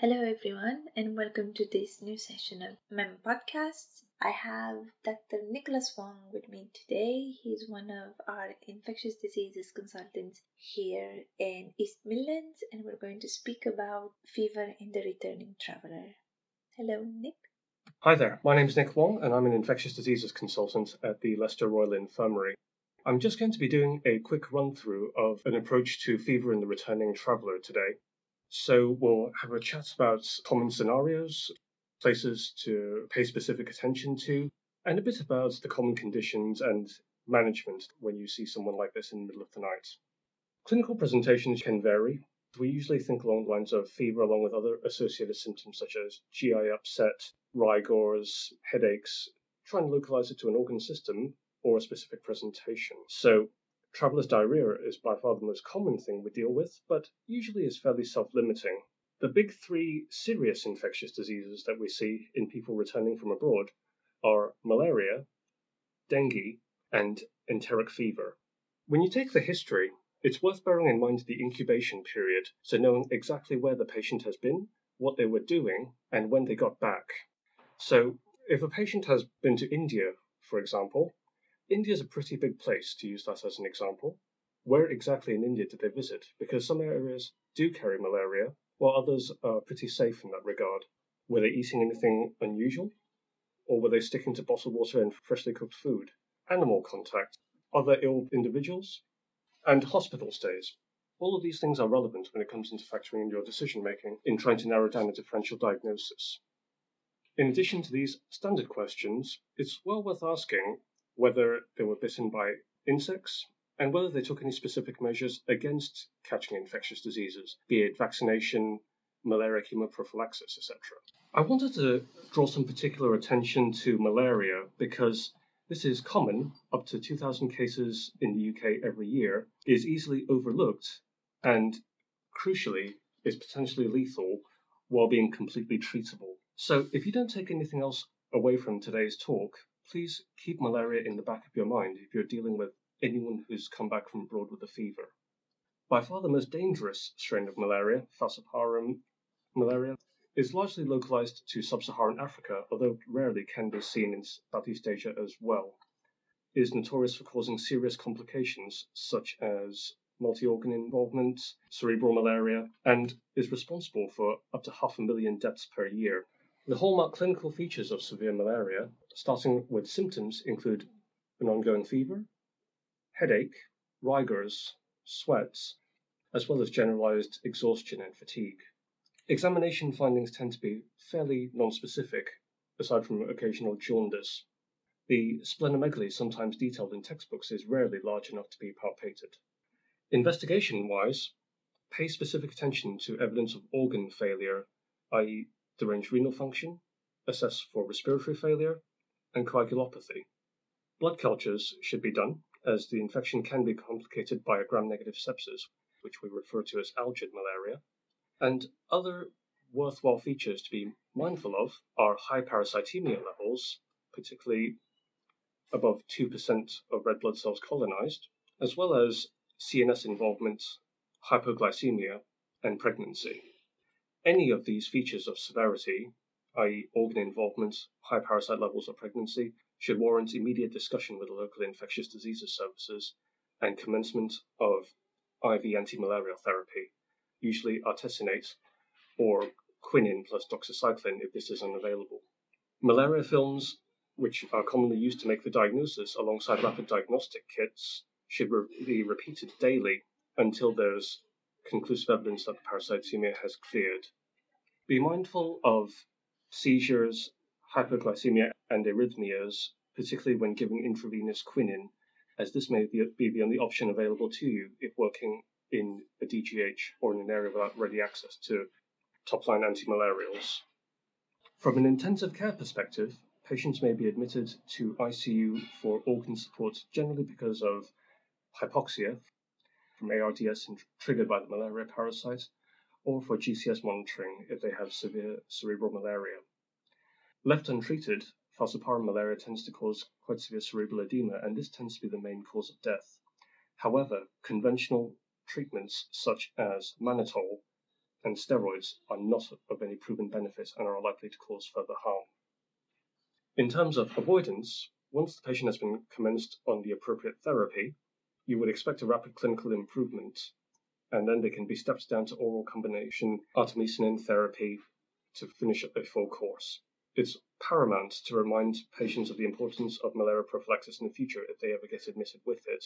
Hello, everyone, and welcome to this new session of Mem Podcasts. I have Dr. Nicholas Wong with me today. He's one of our infectious diseases consultants here in East Midlands, and we're going to speak about fever in the returning traveler. Hello, Nick. Hi there, my name is Nick Wong, and I'm an infectious diseases consultant at the Leicester Royal Infirmary. I'm just going to be doing a quick run through of an approach to fever in the returning traveler today. So we'll have a chat about common scenarios, places to pay specific attention to, and a bit about the common conditions and management when you see someone like this in the middle of the night. Clinical presentations can vary. We usually think along the lines of fever along with other associated symptoms such as GI upset, rigors, headaches, try and localize it to an organ system or a specific presentation. So Traveler's diarrhea is by far the most common thing we deal with, but usually is fairly self limiting. The big three serious infectious diseases that we see in people returning from abroad are malaria, dengue, and enteric fever. When you take the history, it's worth bearing in mind the incubation period, so knowing exactly where the patient has been, what they were doing, and when they got back. So, if a patient has been to India, for example, India is a pretty big place, to use that as an example. Where exactly in India did they visit? Because some areas do carry malaria, while others are pretty safe in that regard. Were they eating anything unusual? Or were they sticking to bottled water and freshly cooked food? Animal contact, other ill individuals, and hospital stays. All of these things are relevant when it comes into factoring in your decision making in trying to narrow down a differential diagnosis. In addition to these standard questions, it's well worth asking whether they were bitten by insects, and whether they took any specific measures against catching infectious diseases, be it vaccination, malaria chemoprophylaxis, etc. I wanted to draw some particular attention to malaria because this is common, up to 2,000 cases in the UK every year, is easily overlooked, and crucially, is potentially lethal while being completely treatable. So, if you don't take anything else away from today's talk, please keep malaria in the back of your mind if you're dealing with anyone who's come back from abroad with a fever. By far the most dangerous strain of malaria, falciparum malaria, is largely localized to sub-Saharan Africa, although rarely can be seen in Southeast Asia as well. It is notorious for causing serious complications such as multi-organ involvement, cerebral malaria, and is responsible for up to half a million deaths per year. The hallmark clinical features of severe malaria, starting with symptoms, include an ongoing fever, headache, rigors, sweats, as well as generalized exhaustion and fatigue. Examination findings tend to be fairly nonspecific, aside from occasional jaundice. The splenomegaly, sometimes detailed in textbooks, is rarely large enough to be palpated. Investigation wise, pay specific attention to evidence of organ failure, i.e., deranged renal function, assess for respiratory failure, and coagulopathy. Blood cultures should be done, as the infection can be complicated by a gram-negative sepsis, which we refer to as algid malaria. And other worthwhile features to be mindful of are high parasitemia levels, particularly above 2% of red blood cells colonized, as well as CNS involvement, hypoglycemia, and pregnancy. Any of these features of severity, i.e., organ involvement, high parasite levels, or pregnancy, should warrant immediate discussion with the local infectious diseases services and commencement of IV antimalarial therapy, usually artesunate or quinine plus doxycycline if this is unavailable. Malaria films, which are commonly used to make the diagnosis alongside rapid diagnostic kits, should be repeated daily until there's conclusive evidence that the parasitemia has cleared. Be mindful of seizures, hypoglycemia, and arrhythmias, particularly when giving intravenous quinine, as this may be the only option available to you if working in a DGH or in an area without ready access to top-line antimalarials. From an intensive care perspective, patients may be admitted to ICU for organ support generally because of hypoxia from ARDS triggered by the malaria parasite, or for GCS monitoring if they have severe cerebral malaria. Left untreated, falciparum malaria tends to cause quite severe cerebral edema, and this tends to be the main cause of death. However, conventional treatments such as mannitol and steroids are not of any proven benefit and are likely to cause further harm. In terms of avoidance, once the patient has been commenced on the appropriate therapy, you would expect a rapid clinical improvement, and then they can be stepped down to oral combination artemisinin therapy to finish up a full course. It's paramount to remind patients of the importance of malaria prophylaxis in the future if they ever get admitted with it,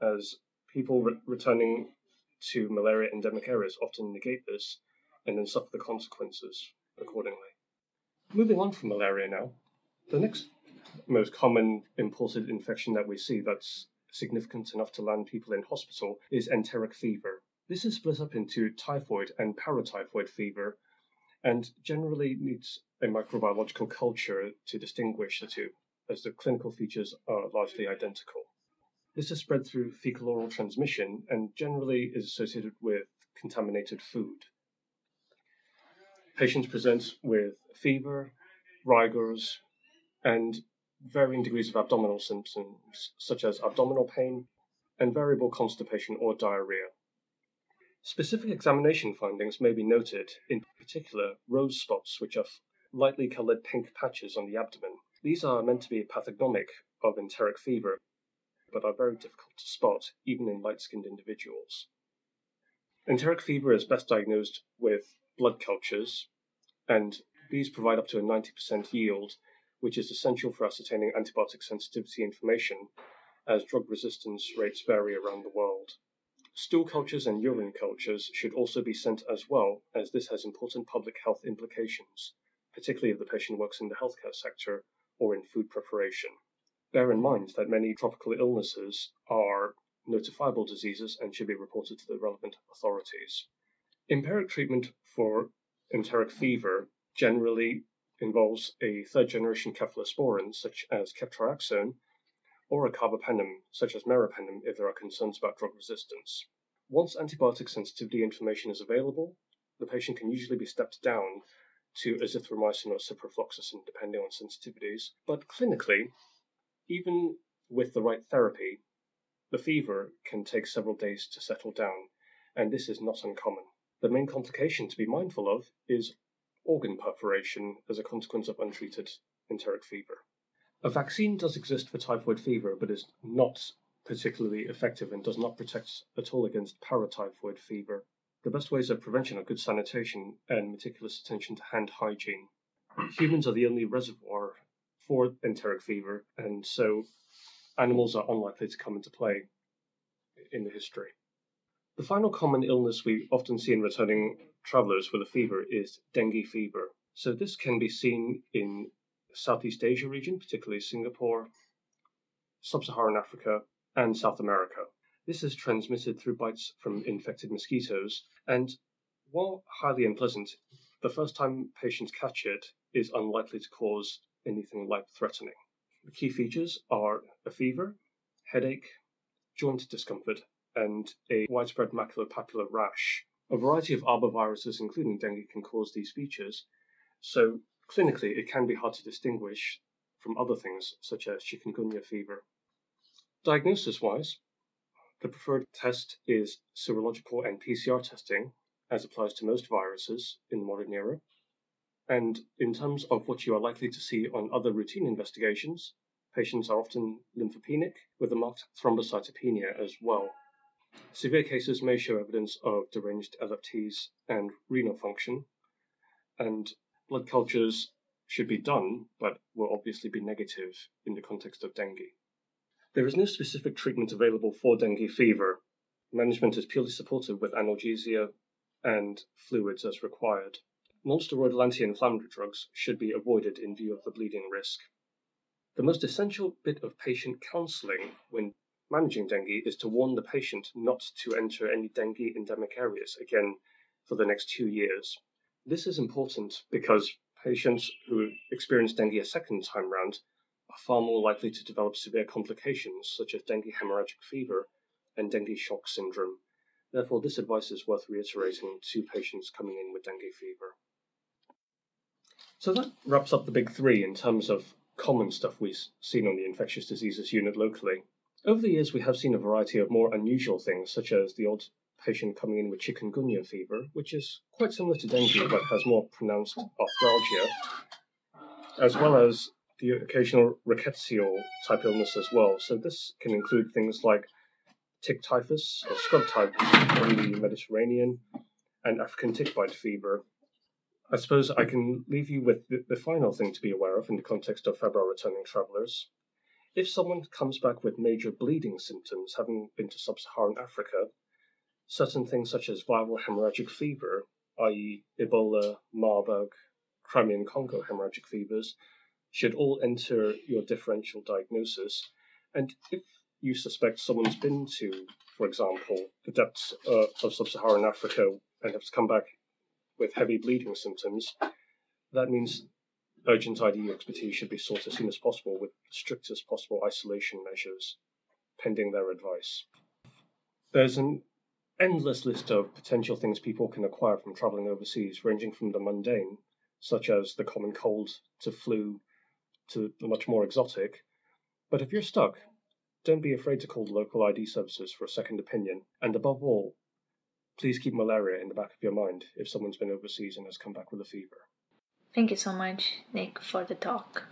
as people re- returning to malaria endemic areas often negate this and then suffer the consequences accordingly. Moving on from malaria now, the next most common imported infection that we see that's significant enough to land people in hospital is enteric fever. This is split up into typhoid and paratyphoid fever and generally needs a microbiological culture to distinguish the two, as the clinical features are largely identical. This is spread through fecal oral transmission and generally is associated with contaminated food. Patients present with fever, rigors, and varying degrees of abdominal symptoms, such as abdominal pain and variable constipation or diarrhea. Specific examination findings may be noted, in particular rose spots, which are lightly colored pink patches on the abdomen. These are meant to be pathognomic of enteric fever, but are very difficult to spot even in light skinned individuals. Enteric fever is best diagnosed with blood cultures, and these provide up to a 90% yield, which is essential for ascertaining antibiotic sensitivity information, as drug resistance rates vary around the world. Stool cultures and urine cultures should also be sent as well, as this has important public health implications, particularly if the patient works in the healthcare sector or in food preparation. Bear in mind that many tropical illnesses are notifiable diseases and should be reported to the relevant authorities. Empiric treatment for enteric fever generally involves a third generation cephalosporin, such as ceftriaxone, or a carbapenem, such as meropenem, if there are concerns about drug resistance. Once antibiotic sensitivity information is available, the patient can usually be stepped down to azithromycin or ciprofloxacin, depending on sensitivities. But clinically, even with the right therapy, the fever can take several days to settle down, and this is not uncommon. The main complication to be mindful of is organ perforation as a consequence of untreated enteric fever. A vaccine does exist for typhoid fever, but is not particularly effective and does not protect at all against paratyphoid fever. The best ways of prevention are good sanitation and meticulous attention to hand hygiene. Humans are the only reservoir for enteric fever, and so animals are unlikely to come into play in the history. The final common illness we often see in returning travelers with a fever is dengue fever. So this can be seen in Southeast Asia region, particularly Singapore, Sub Saharan Africa, and South America. This is transmitted through bites from infected mosquitoes, and while highly unpleasant, the first time patients catch it is unlikely to cause anything life threatening. The key features are a fever, headache, joint discomfort, and a widespread maculopapular rash. A variety of arboviruses, including dengue, can cause these features, so Clinically, it can be hard to distinguish from other things such as chikungunya fever. Diagnosis wise, the preferred test is serological and PCR testing, as applies to most viruses in the modern era. And in terms of what you are likely to see on other routine investigations, patients are often lymphopenic with a marked thrombocytopenia as well. Severe cases may show evidence of deranged LFTs and renal function, and blood cultures should be done, but will obviously be negative in the context of dengue. There is no specific treatment available for dengue fever. Management is purely supportive with analgesia and fluids as required. Non-steroidal anti-inflammatory drugs should be avoided in view of the bleeding risk. The most essential bit of patient counseling when managing dengue is to warn the patient not to enter any dengue endemic areas again for the next two years. This is important because patients who experience dengue a second time round are far more likely to develop severe complications such as dengue hemorrhagic fever and dengue shock syndrome. Therefore, this advice is worth reiterating to patients coming in with dengue fever. So that wraps up the big three in terms of common stuff we've seen on the infectious diseases unit locally. Over the years, we have seen a variety of more unusual things, such as the odd patient coming in with chikungunya fever, which is quite similar to dengue but has more pronounced arthralgia, as well as the occasional rickettsial type illness as well. So this can include things like tick typhus or scrub typhus from the Mediterranean and African tick bite fever. I suppose I can leave you with the, the final thing to be aware of in the context of febrile returning travellers. If someone comes back with major bleeding symptoms, having been to sub-Saharan Africa, certain things such as viral hemorrhagic fever, i.e. Ebola, Marburg, Crimean Congo hemorrhagic fevers, should all enter your differential diagnosis. And if you suspect someone's been to, for example, the depths uh, of sub Saharan Africa and has come back with heavy bleeding symptoms, that means urgent ID expertise should be sought as soon as possible with strictest possible isolation measures pending their advice. There's an endless list of potential things people can acquire from traveling overseas, ranging from the mundane, such as the common cold, to flu, to the much more exotic. But if you're stuck, don't be afraid to call the local ID services for a second opinion, and above all, please keep malaria in the back of your mind if someone's been overseas and has come back with a fever. Thank you so much, Nick, for the talk.